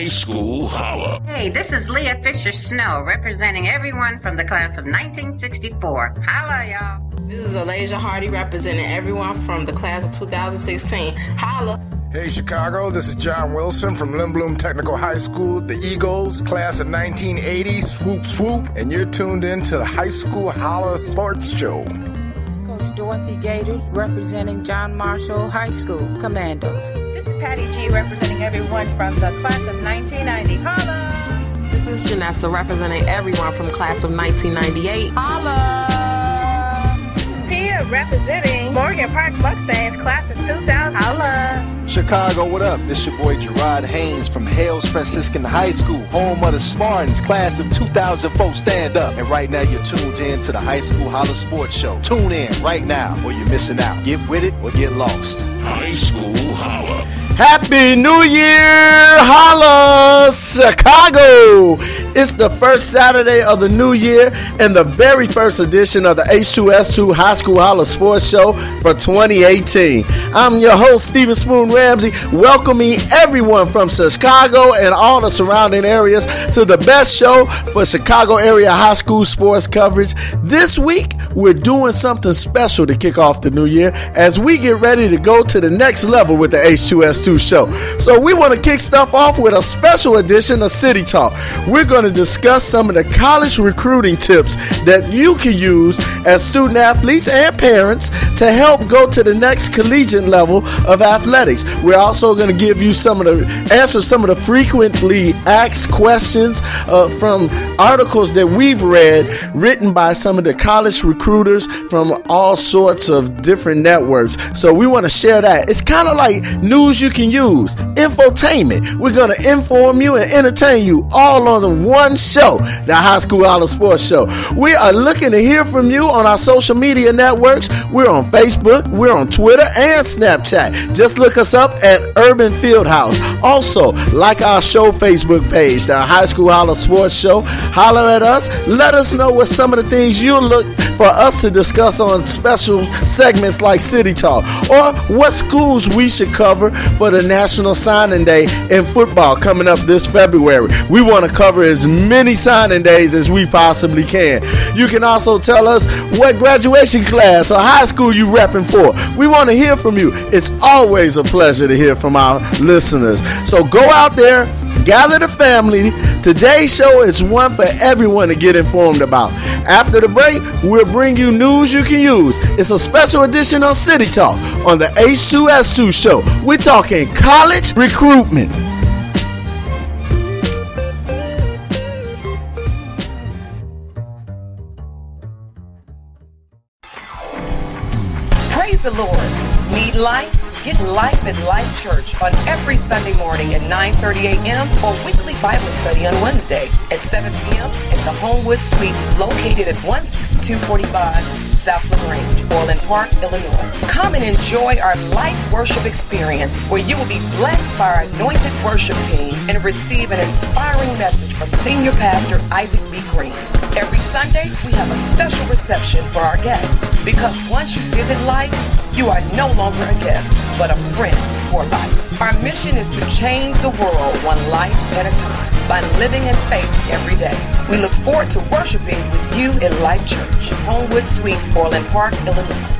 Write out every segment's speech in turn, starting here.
High School Holla. Hey, this is Leah Fisher Snow representing everyone from the class of 1964. Holla, y'all. This is Alasia Hardy representing everyone from the class of 2016. Holla. Hey Chicago, this is John Wilson from Lindblom Technical High School, the Eagles, class of 1980, swoop swoop, and you're tuned in to the High School Holla Sports Show. This is Coach Dorothy Gaters representing John Marshall High School Commandos. This is Patty G representing everyone from the class of 1990. Holla! This is Janessa representing everyone from class of 1998. Holla! Pia representing Morgan Park Mustangs, class of 2000. Holla! Chicago, what up? This your boy Gerard Haynes from Hales Franciscan High School, home of the Spartans, class of 2004. Stand up. And right now you're tuned in to the High School Holla Sports Show. Tune in right now or you're missing out. Get with it or get lost. High School Holla. Happy New Year! Holla! Chicago! It's the first Saturday of the new year and the very first edition of the H2S2 High School Holla Sports Show for 2018. I'm your host, Stephen Spoon Ramsey, welcoming everyone from Chicago and all the surrounding areas to the best show for Chicago area high school sports coverage. This week, we're doing something special to kick off the new year as we get ready to go to the next level with the H2S2 show. So we want to kick stuff off with a special edition of City Talk. We're going to discuss some of the college recruiting tips that you can use as student athletes and parents to help go to the next collegiate level of athletics. We're also going to give you some of the answer some of the frequently asked questions uh, from articles that we've read written by some of the college recruiters from all sorts of different networks. So we want to share that. It's kind of like news you can use, infotainment. We're going to inform you and entertain you all on the one show, the High School Holla Sports Show. We are looking to hear from you on our social media networks. We're on Facebook, we're on Twitter and Snapchat. Just look us up at Urban Fieldhouse. Also, like our show Facebook page, the High School Holla Sports Show. Holler at us. Let us know what some of the things you look for us to discuss on special segments like City Talk or what schools we should cover for the National Signing Day in football coming up this February. We want to cover as many signing days as we possibly can. You can also tell us what graduation class or high school you repping for. We want to hear from you. It's always a pleasure to hear from our listeners. So go out there, gather the family. Today's show is one for everyone to get informed about. After the break, we'll bring you news you can use. It's a special edition of City Talk on the H2S2 show. We're talking college recruitment. Life Life Church on every Sunday morning at 9:30 a.m. or weekly Bible study on Wednesday at 7 p.m. at the Homewood Suites located at 16245 South LaGrange, Orland Park, Illinois. Come and enjoy our life worship experience where you will be blessed by our anointed worship team and receive an inspiring message from Senior Pastor Isaac B. Green. Every Sunday, we have a special reception for our guests because once you visit life, you are no longer a guest, but a friend for life. Our mission is to change the world one life at a time by living in faith every day. We look forward to worshiping with you in Life Church, Homewood Suites, Orland Park, Illinois.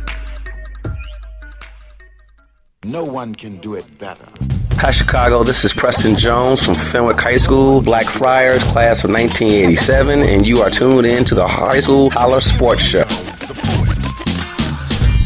No one can do it better Hi, Chicago. This is Preston Jones from Fenwick High School, Blackfriars, class of 1987, and you are tuned in to the High School Holla Sports Show.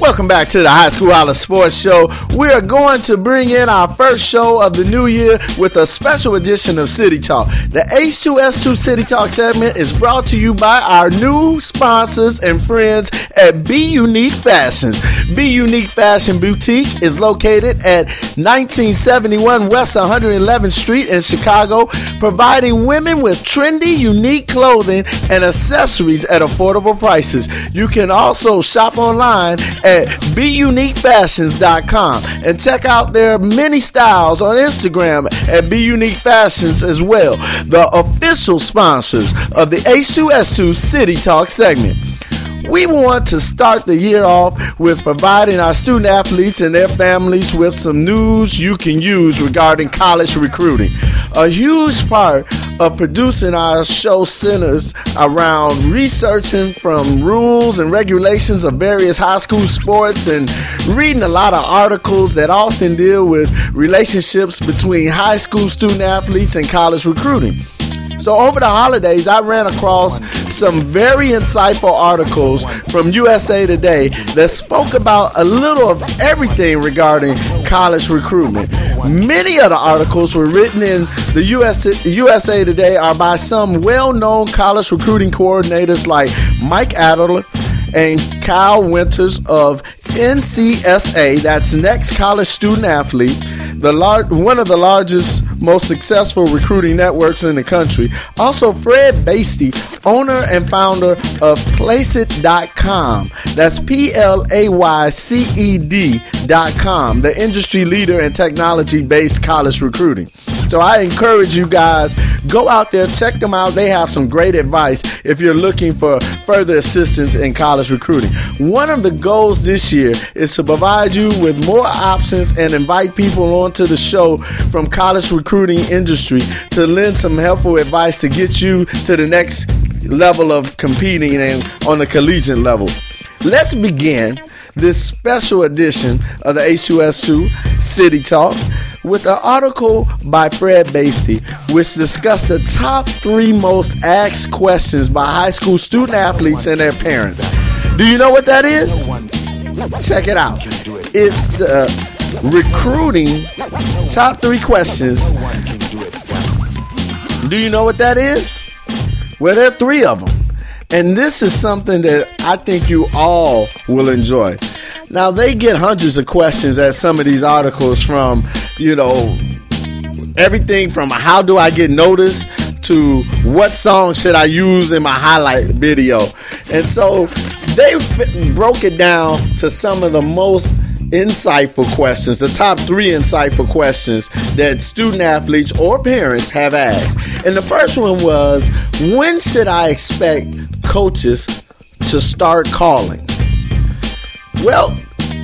Welcome back to the High School Holla Sports Show. We are going to bring in our first show of the new year with a special edition of City Talk. The H2S2 City Talk segment is brought to you by our new sponsors and friends at Be Unique Fashions. Be Unique Fashion Boutique is located at 1971 West 111th Street in Chicago, providing women with trendy, unique clothing and accessories at affordable prices. You can also shop online at BeUniqueFashions.com and check out their many styles on Instagram at BeUniqueFashions as well, the official sponsors of the H2S2 City Talk segment. We want to start the year off with providing our student athletes and their families with some news you can use regarding college recruiting. A huge part of producing our show centers around researching from rules and regulations of various high school sports and reading a lot of articles that often deal with relationships between high school student athletes and college recruiting. So over the holidays, I ran across some very insightful articles from USA Today that spoke about a little of everything regarding college recruitment. Many of the articles were written in the US USA Today are by some well-known college recruiting coordinators like Mike Adler and Kyle Winters of NCSA, that's Next College Student Athlete, the lar- one of the largest, most successful recruiting networks in the country. Also, Fred Bastie, owner and founder of PlayCED.com. That's P L A Y C E D.com, the industry leader in technology based college recruiting. So I encourage you guys, go out there, check them out. They have some great advice if you're looking for further assistance in college recruiting. One of the goals this year is to provide you with more options and invite people onto the show from college recruiting industry to lend some helpful advice to get you to the next level of competing and on the collegiate level. Let's begin this special edition of the H2S2 City Talk with an article by Fred Bastie, which discussed the top three most asked questions by high school student athletes and their parents. Do you know what that is? Check it out. It's the recruiting top three questions. Do you know what that is? Well, there are three of them. And this is something that I think you all will enjoy. Now, they get hundreds of questions at some of these articles from, you know, everything from how do I get noticed to what song should I use in my highlight video. And so they broke it down to some of the most insightful questions, the top three insightful questions that student athletes or parents have asked. And the first one was when should I expect coaches to start calling? Well,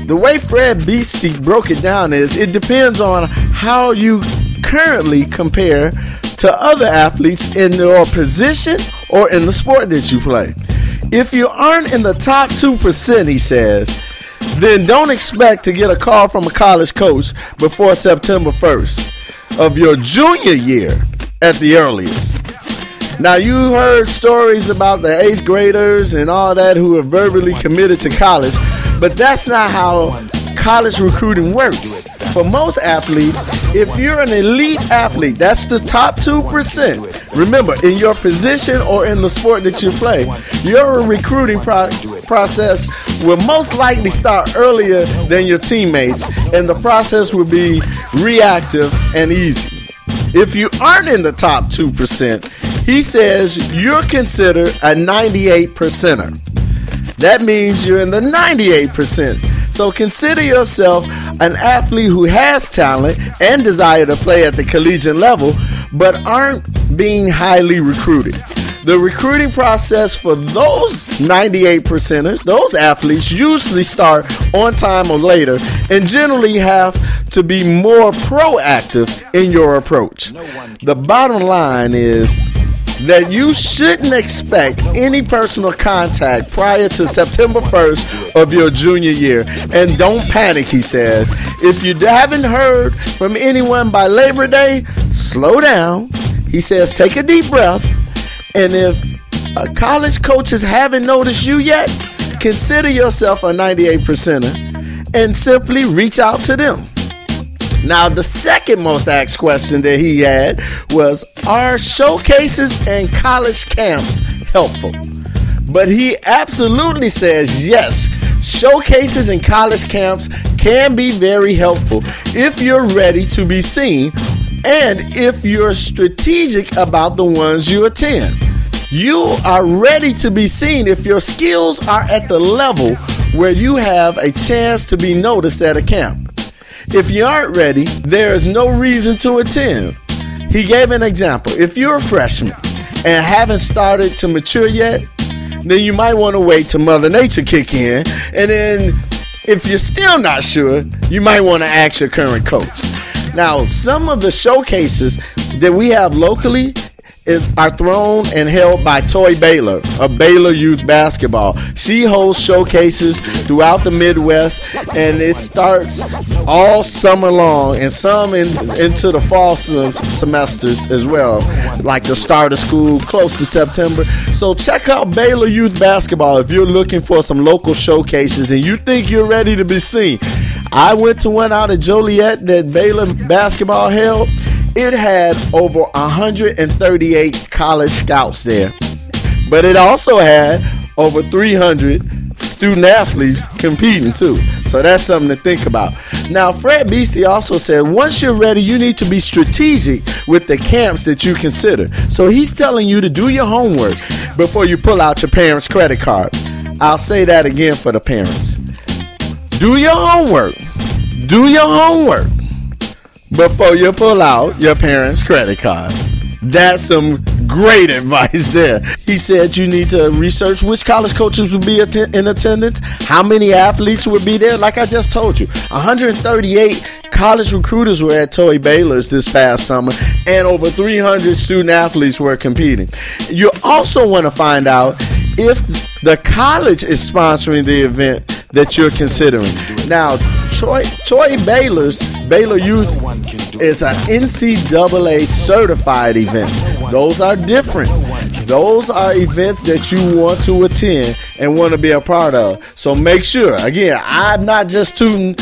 the way Fred Beastie broke it down is it depends on how you currently compare to other athletes in your position or in the sport that you play. If you aren't in the top 2%, he says, then don't expect to get a call from a college coach before September 1st of your junior year at the earliest. Now, you heard stories about the eighth graders and all that who are verbally committed to college, but that's not how college recruiting works. For most athletes, if you're an elite athlete, that's the top 2%. Remember, in your position or in the sport that you play, your recruiting pro- process will most likely start earlier than your teammates, and the process will be reactive and easy. If you aren't in the top 2%, he says you're considered a 98 percenter. That means you're in the 98%. So consider yourself an athlete who has talent and desire to play at the collegiate level, but aren't being highly recruited. The recruiting process for those 98 percenters, those athletes, usually start on time or later and generally have to be more proactive in your approach. The bottom line is that you shouldn't expect any personal contact prior to September 1st of your junior year. And don't panic, he says. If you haven't heard from anyone by Labor Day, slow down. He says, take a deep breath. And if college coaches haven't noticed you yet, consider yourself a 98 percenter and simply reach out to them. Now, the second most asked question that he had was Are showcases and college camps helpful? But he absolutely says yes. Showcases and college camps can be very helpful if you're ready to be seen and if you're strategic about the ones you attend. You are ready to be seen if your skills are at the level where you have a chance to be noticed at a camp. If you aren't ready, there is no reason to attend. He gave an example. If you're a freshman and haven't started to mature yet, then you might want to wait till Mother Nature kick in. And then if you're still not sure, you might want to ask your current coach. Now, some of the showcases that we have locally is, are thrown and held by Toy Baylor of Baylor Youth Basketball. She holds showcases throughout the Midwest, and it starts all summer long, and some in, into the fall sem- semesters as well, like the start of school, close to September. So check out Baylor Youth Basketball if you're looking for some local showcases and you think you're ready to be seen. I went to one out of Joliet that Baylor basketball held it had over 138 college scouts there, but it also had over 300 student athletes competing too. So that's something to think about. Now, Fred Beastie also said once you're ready, you need to be strategic with the camps that you consider. So he's telling you to do your homework before you pull out your parents' credit card. I'll say that again for the parents. Do your homework. Do your homework before you pull out your parents' credit card. That's some great advice there. He said you need to research which college coaches will be in attendance, how many athletes would be there. Like I just told you, 138 college recruiters were at Toy Baylor's this past summer, and over 300 student athletes were competing. You also want to find out if the college is sponsoring the event that you're considering. Now, Troy, Troy Baylor's Baylor Youth is an NCAA certified event. Those are different. Those are events that you want to attend and want to be a part of. So make sure, again, I'm not just tooting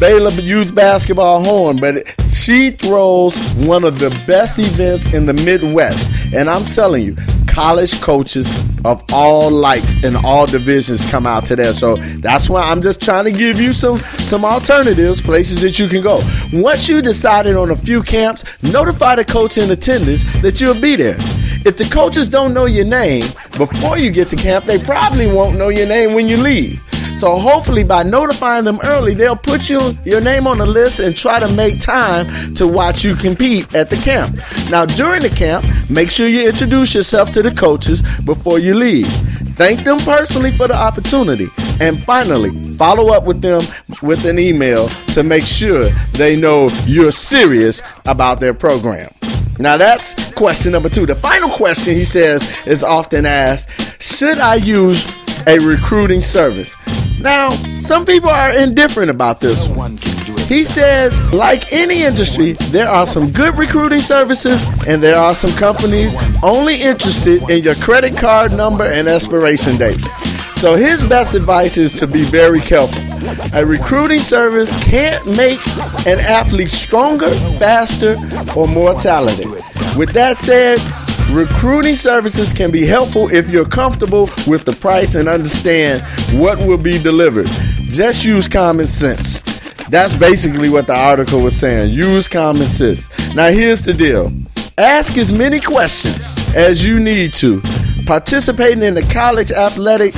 Baylor Youth Basketball horn, but she throws one of the best events in the Midwest. And I'm telling you, college coaches of all lights and all divisions come out to there. So that's why I'm just trying to give you some some alternatives, places that you can go. Once you decided on a few camps, notify the coach in attendance that you'll be there. If the coaches don't know your name before you get to camp, they probably won't know your name when you leave. So hopefully by notifying them early, they'll put you your name on the list and try to make time to watch you compete at the camp. Now during the camp, make sure you introduce yourself to the coaches before you leave. Thank them personally for the opportunity. And finally, follow up with them with an email to make sure they know you're serious about their program. Now that's question number two. The final question he says is often asked Should I use a recruiting service? Now, some people are indifferent about this one. He says, like any industry, there are some good recruiting services and there are some companies only interested in your credit card number and expiration date. So his best advice is to be very careful. A recruiting service can't make an athlete stronger, faster, or more talented. With that said, Recruiting services can be helpful if you're comfortable with the price and understand what will be delivered. Just use common sense. That's basically what the article was saying. Use common sense. Now, here's the deal ask as many questions as you need to. Participating in the college athletic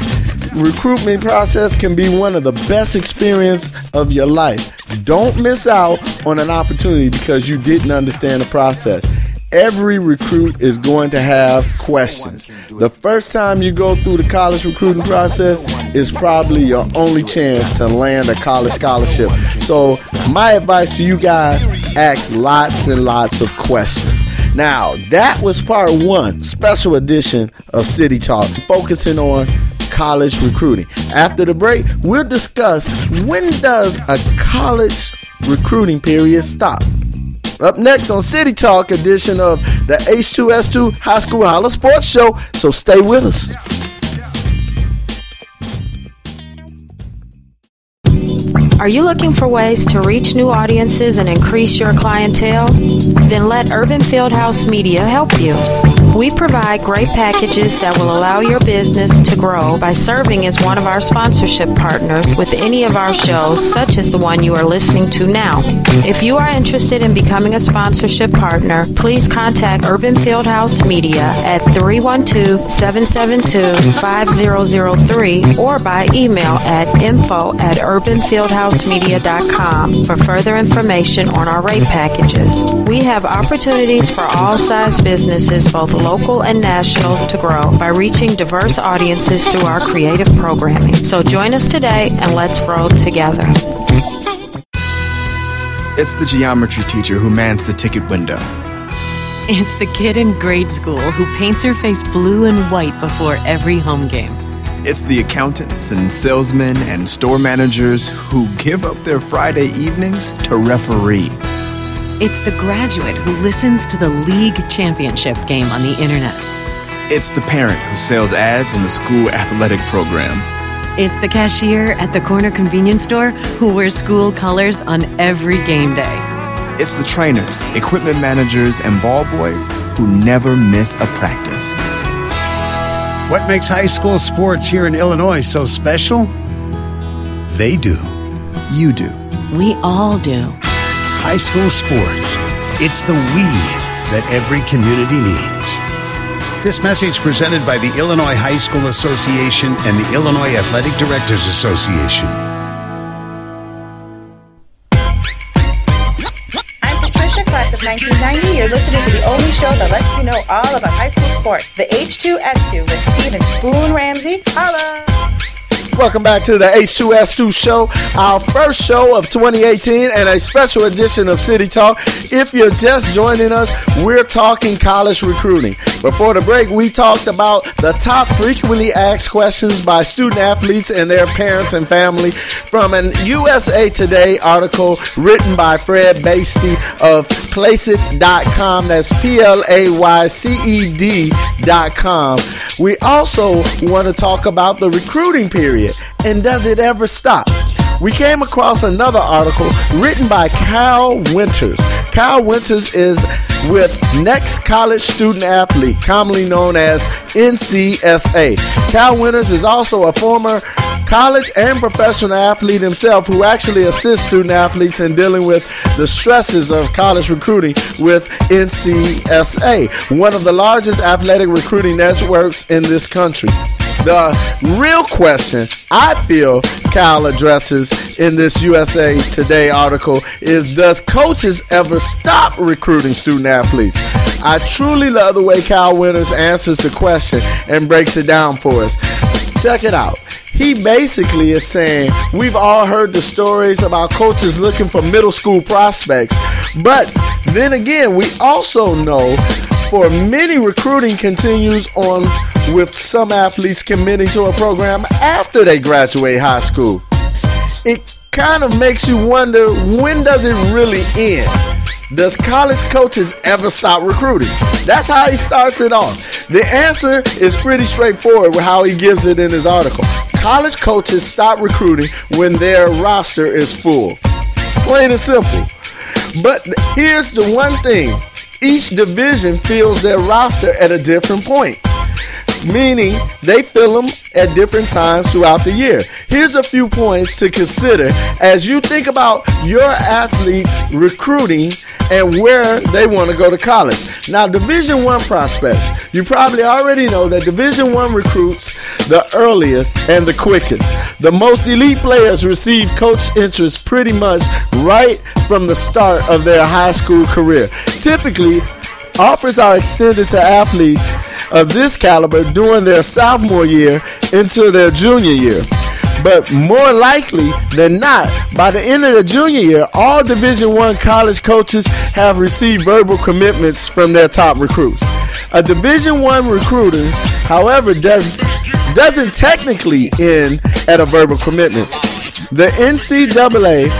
recruitment process can be one of the best experiences of your life. Don't miss out on an opportunity because you didn't understand the process every recruit is going to have questions. The first time you go through the college recruiting process is probably your only chance to land a college scholarship. So, my advice to you guys ask lots and lots of questions. Now, that was part one, special edition of City Talk, focusing on college recruiting. After the break, we'll discuss when does a college recruiting period stop? Up next on City Talk edition of the H2S2 High School Holla Sports Show, so stay with us. Are you looking for ways to reach new audiences and increase your clientele? Then let Urban Fieldhouse Media help you. We provide great packages that will allow your business to grow by serving as one of our sponsorship partners with any of our shows, such as the one you are listening to now. If you are interested in becoming a sponsorship partner, please contact Urban Fieldhouse Media at 312 772 5003 or by email at info at urbanfieldhousemedia.com for further information on our rate packages. We have opportunities for all size businesses, both local and national, to grow by reaching diverse audiences through our creative programming. So join us today and let's grow together. It's the geometry teacher who mans the ticket window. It's the kid in grade school who paints her face blue and white before every home game. It's the accountants and salesmen and store managers who give up their Friday evenings to referee. It's the graduate who listens to the league championship game on the internet. It's the parent who sells ads in the school athletic program. It's the cashier at the corner convenience store who wears school colors on every game day. It's the trainers, equipment managers, and ball boys who never miss a practice. What makes high school sports here in Illinois so special? They do. You do. We all do. High school sports. It's the we that every community needs. This message presented by the Illinois High School Association and the Illinois Athletic Directors Association. 1990. You're listening to the only show that lets you know all about high school sports, the H2S2 with Stephen Spoon Ramsey. Holla! Welcome back to the H2S2 show, our first show of 2018 and a special edition of City Talk. If you're just joining us, we're talking college recruiting. Before the break, we talked about the top frequently asked questions by student athletes and their parents and family from an USA Today article written by Fred Bastie of PlayCED.com. That's P L A Y C E D.com. We also want to talk about the recruiting period and does it ever stop? We came across another article written by Cal Winters. Cal Winters is with Next College Student Athlete, commonly known as NCSA. Cal Winters is also a former college and professional athlete himself who actually assists student athletes in dealing with the stresses of college recruiting with NCSA, one of the largest athletic recruiting networks in this country. The real question I feel Kyle addresses in this USA Today article is Does coaches ever stop recruiting student athletes? I truly love the way Kyle Winters answers the question and breaks it down for us. Check it out. He basically is saying we've all heard the stories about coaches looking for middle school prospects, but then again, we also know for many recruiting continues on with some athletes committing to a program after they graduate high school. It kind of makes you wonder when does it really end? Does college coaches ever stop recruiting? That's how he starts it off. The answer is pretty straightforward with how he gives it in his article. College coaches stop recruiting when their roster is full. Plain and simple. But here's the one thing each division fills their roster at a different point meaning they fill them at different times throughout the year. Here's a few points to consider as you think about your athletes recruiting and where they want to go to college. Now, Division 1 prospects, you probably already know that Division 1 recruits the earliest and the quickest. The most elite players receive coach interest pretty much right from the start of their high school career. Typically, offers are extended to athletes of this caliber during their sophomore year into their junior year. But more likely than not, by the end of the junior year, all Division One college coaches have received verbal commitments from their top recruits. A Division One recruiter, however, does doesn't technically end at a verbal commitment. The NCAA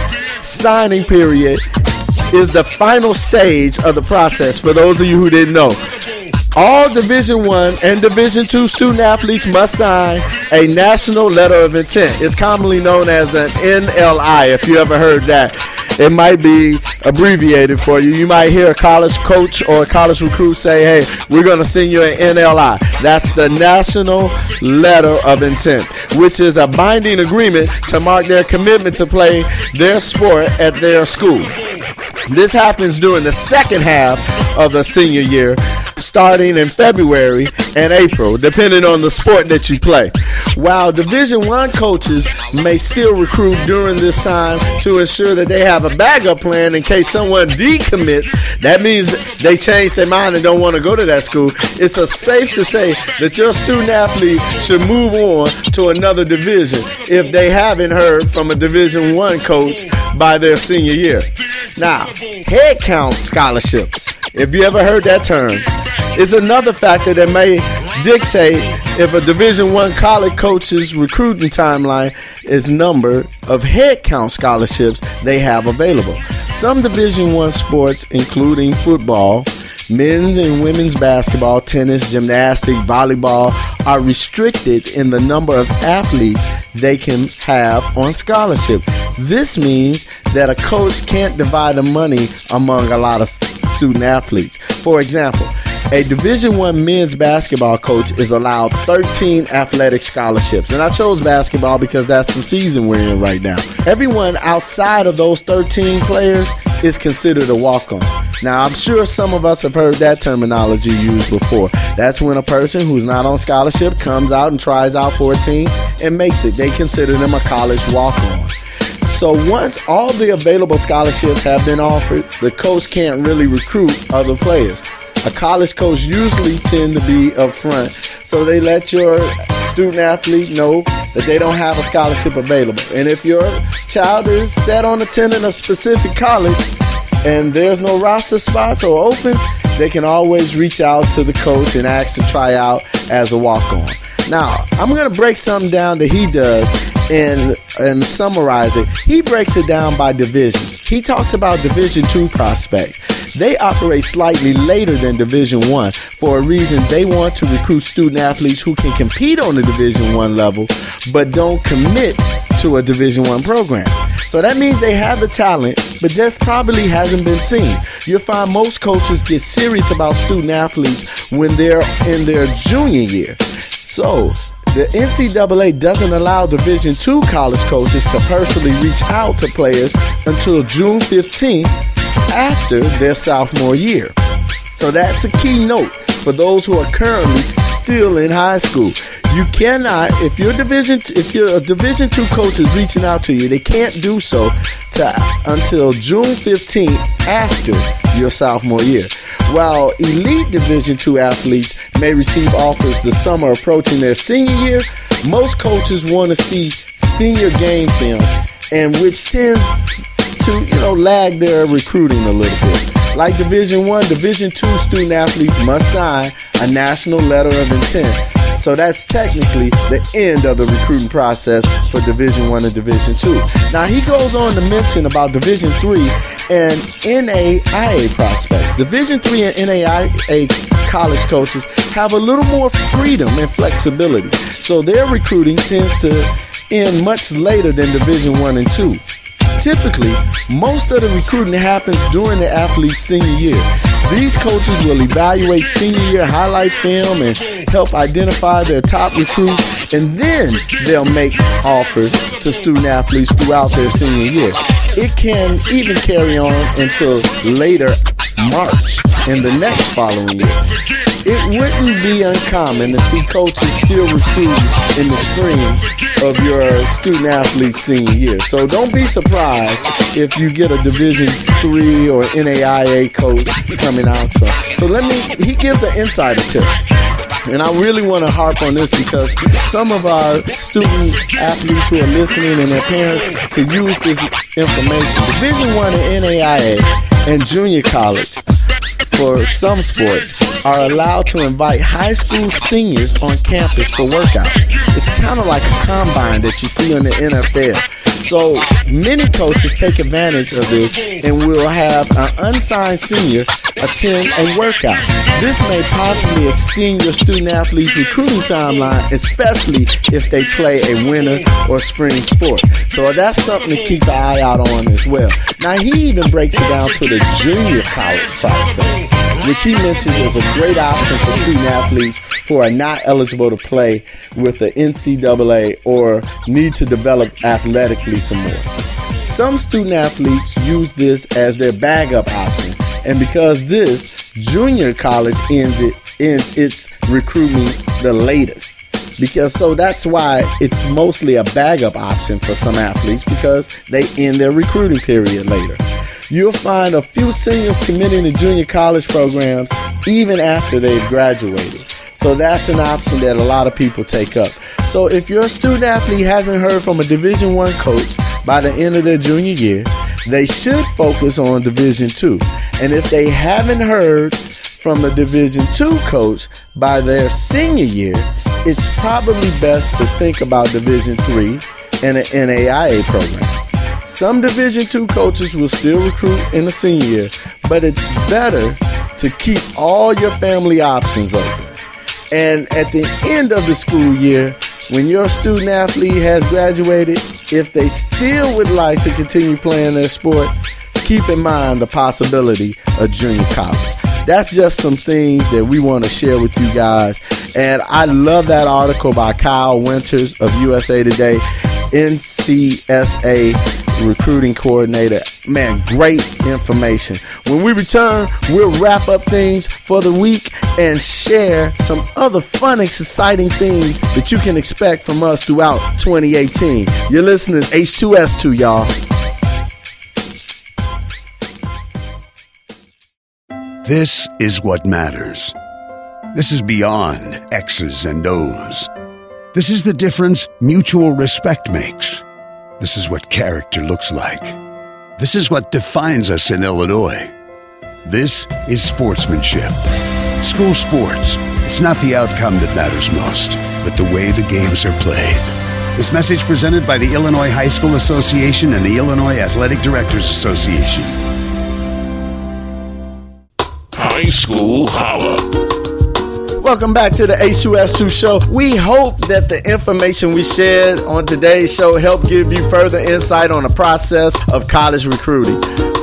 signing period is the final stage of the process. For those of you who didn't know, all Division One and Division Two student athletes must sign a national letter of intent. It's commonly known as an NLI. If you ever heard that, it might be abbreviated for you. You might hear a college coach or a college recruit say, "Hey, we're going to send you an NLI." That's the National Letter of Intent, which is a binding agreement to mark their commitment to play their sport at their school. This happens during the second half of the senior year, starting in February and April, depending on the sport that you play. While Division One coaches may still recruit during this time to ensure that they have a backup plan in case someone decommits, that means they change their mind and don't want to go to that school. It's a safe to say that your student athlete should move on to another division if they haven't heard from a Division One coach by their senior year. Now, head count scholarships, if you ever heard that term, is another factor that may dictate if a Division One college coach's recruiting timeline is number of head count scholarships they have available. Some Division One sports, including football, men's and women's basketball, tennis, gymnastics, volleyball, are restricted in the number of athletes they can have on scholarship. This means that a coach can't divide the money among a lot of student athletes. For example, a division one men's basketball coach is allowed 13 athletic scholarships. And i chose basketball because that's the season we're in right now. Everyone outside of those 13 players is considered a walk-on. Now i'm sure some of us have heard that terminology used before. That's when a person who's not on scholarship comes out and tries out for a team and makes it. They consider them a college walk-on. So once all the available scholarships have been offered, the coach can't really recruit other players. A college coach usually tend to be upfront, so they let your student athlete know that they don't have a scholarship available. And if your child is set on attending a specific college and there's no roster spots or opens, they can always reach out to the coach and ask to try out as a walk-on. Now, I'm going to break something down that he does and and summarize it. He breaks it down by divisions. He talks about Division 2 prospects. They operate slightly later than Division 1 for a reason they want to recruit student athletes who can compete on the Division 1 level but don't commit to a Division 1 program. So that means they have the talent, but that probably hasn't been seen. You'll find most coaches get serious about student athletes when they're in their junior year. So, the NCAA doesn't allow Division II college coaches to personally reach out to players until June 15th after their sophomore year. So that's a key note for those who are currently still in high school. You cannot, if your division, if your Division two coach is reaching out to you, they can't do so to, until June 15th after your sophomore year. While elite Division two athletes may receive offers the summer approaching their senior year, most coaches want to see senior game film, and which tends to you know lag their recruiting a little bit. Like Division One, Division Two student athletes must sign a national letter of intent. So that's technically the end of the recruiting process for Division One and Division Two. Now he goes on to mention about Division Three and NAIA prospects. Division Three and NAIA college coaches have a little more freedom and flexibility, so their recruiting tends to end much later than Division One and Two. Typically, most of the recruiting happens during the athlete's senior year. These coaches will evaluate senior year highlight film and help identify their top recruits, and then they'll make offers to student athletes throughout their senior year. It can even carry on until later March in the next following year. It wouldn't be uncommon to see coaches still recruiting in the spring of your student athlete senior year. So don't be surprised if you get a Division three or NAIA coach coming out. So, so let me. He gives an insider tip. And I really want to harp on this because some of our student athletes who are listening and their parents could use this information. Division One and NAIA and junior college for some sports are allowed to invite high school seniors on campus for workouts. It's kind of like a combine that you see in the NFL. So many coaches take advantage of this and will have an unsigned senior attend a workout. This may possibly extend your student athlete's recruiting timeline, especially if they play a winter or spring sport. So that's something to keep an eye out on as well. Now he even breaks it down to the junior college prospect which he mentions is a great option for student athletes who are not eligible to play with the NCAA or need to develop athletically some more. Some student athletes use this as their bag up option, and because this junior college ends it ends its recruitment the latest. Because so that's why it's mostly a bag up option for some athletes because they end their recruiting period later you'll find a few seniors committing to junior college programs even after they've graduated. So that's an option that a lot of people take up. So if your student athlete hasn't heard from a Division One coach by the end of their junior year, they should focus on Division Two. And if they haven't heard from a Division Two coach by their senior year, it's probably best to think about Division Three and an NAIA program. Some Division two coaches will still recruit in the senior year, but it's better to keep all your family options open. And at the end of the school year, when your student athlete has graduated, if they still would like to continue playing their sport, keep in mind the possibility of junior college. That's just some things that we want to share with you guys. And I love that article by Kyle Winters of USA Today, NCSA recruiting coordinator. Man, great information. When we return, we'll wrap up things for the week and share some other fun, exciting things that you can expect from us throughout 2018. You're listening to H2S2, y'all. This is what matters. This is beyond X's and O's. This is the difference mutual respect makes. This is what character looks like. This is what defines us in Illinois. This is sportsmanship. School sports. It's not the outcome that matters most, but the way the games are played. This message presented by the Illinois High School Association and the Illinois Athletic Directors Association. High School Holla. Welcome back to the H2S2 show. We hope that the information we shared on today's show helped give you further insight on the process of college recruiting.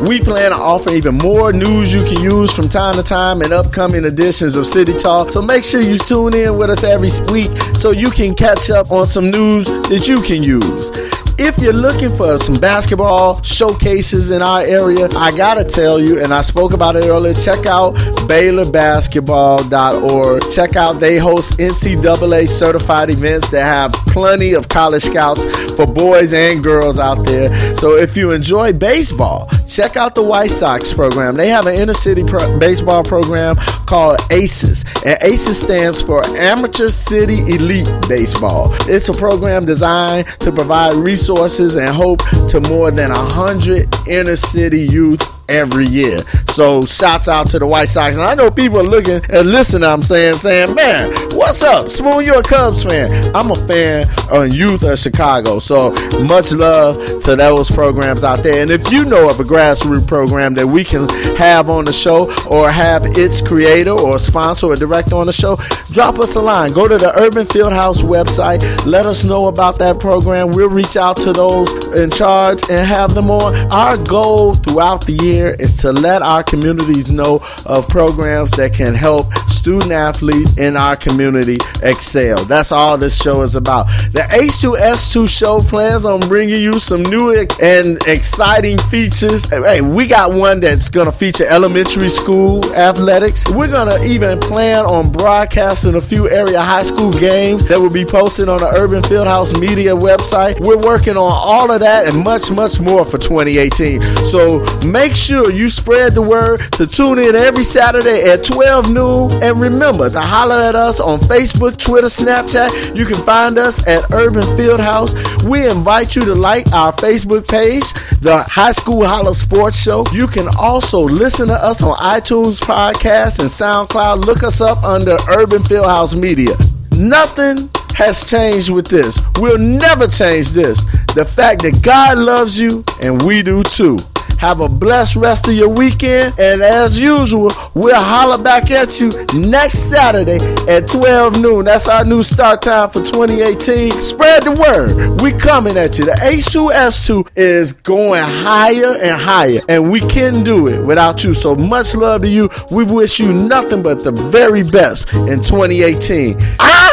We plan to offer even more news you can use from time to time in upcoming editions of City Talk. So make sure you tune in with us every week so you can catch up on some news that you can use. If you're looking for some basketball showcases in our area, I gotta tell you, and I spoke about it earlier, check out BaylorBasketball.org. Check out, they host NCAA certified events that have plenty of college scouts for boys and girls out there. So if you enjoy baseball, check out the White Sox program. They have an inner city pro- baseball program called ACES, and ACES stands for Amateur City Elite Baseball. It's a program designed to provide resources resources and hope to more than 100 inner city youth every year. So shouts out to the White Sox. And I know people are looking and listening, I'm saying, saying, man, what's up? Spoon, you're a Cubs fan. I'm a fan of youth of Chicago. So much love to those programs out there. And if you know of a grassroots program that we can have on the show or have its creator or sponsor or director on the show, drop us a line. Go to the Urban Fieldhouse website. Let us know about that program. We'll reach out to those in charge and have them on. Our goal throughout the year here is to let our communities know of programs that can help student athletes in our community excel. That's all this show is about. The H2S2 show plans on bringing you some new and exciting features. Hey, we got one that's going to feature elementary school athletics. We're going to even plan on broadcasting a few area high school games that will be posted on the Urban Fieldhouse Media website. We're working on all of that and much, much more for 2018. So make sure sure you spread the word to tune in every Saturday at 12 noon. And remember to holler at us on Facebook, Twitter, Snapchat. You can find us at Urban Fieldhouse. We invite you to like our Facebook page, the High School Holla Sports Show. You can also listen to us on iTunes Podcast and SoundCloud. Look us up under Urban Fieldhouse Media. Nothing has changed with this. We'll never change this. The fact that God loves you and we do too. Have a blessed rest of your weekend. And as usual, we'll holler back at you next Saturday at 12 noon. That's our new start time for 2018. Spread the word. We coming at you. The H2S2 is going higher and higher. And we can do it without you. So much love to you. We wish you nothing but the very best in 2018. Ah!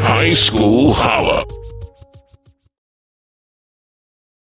High School Holla.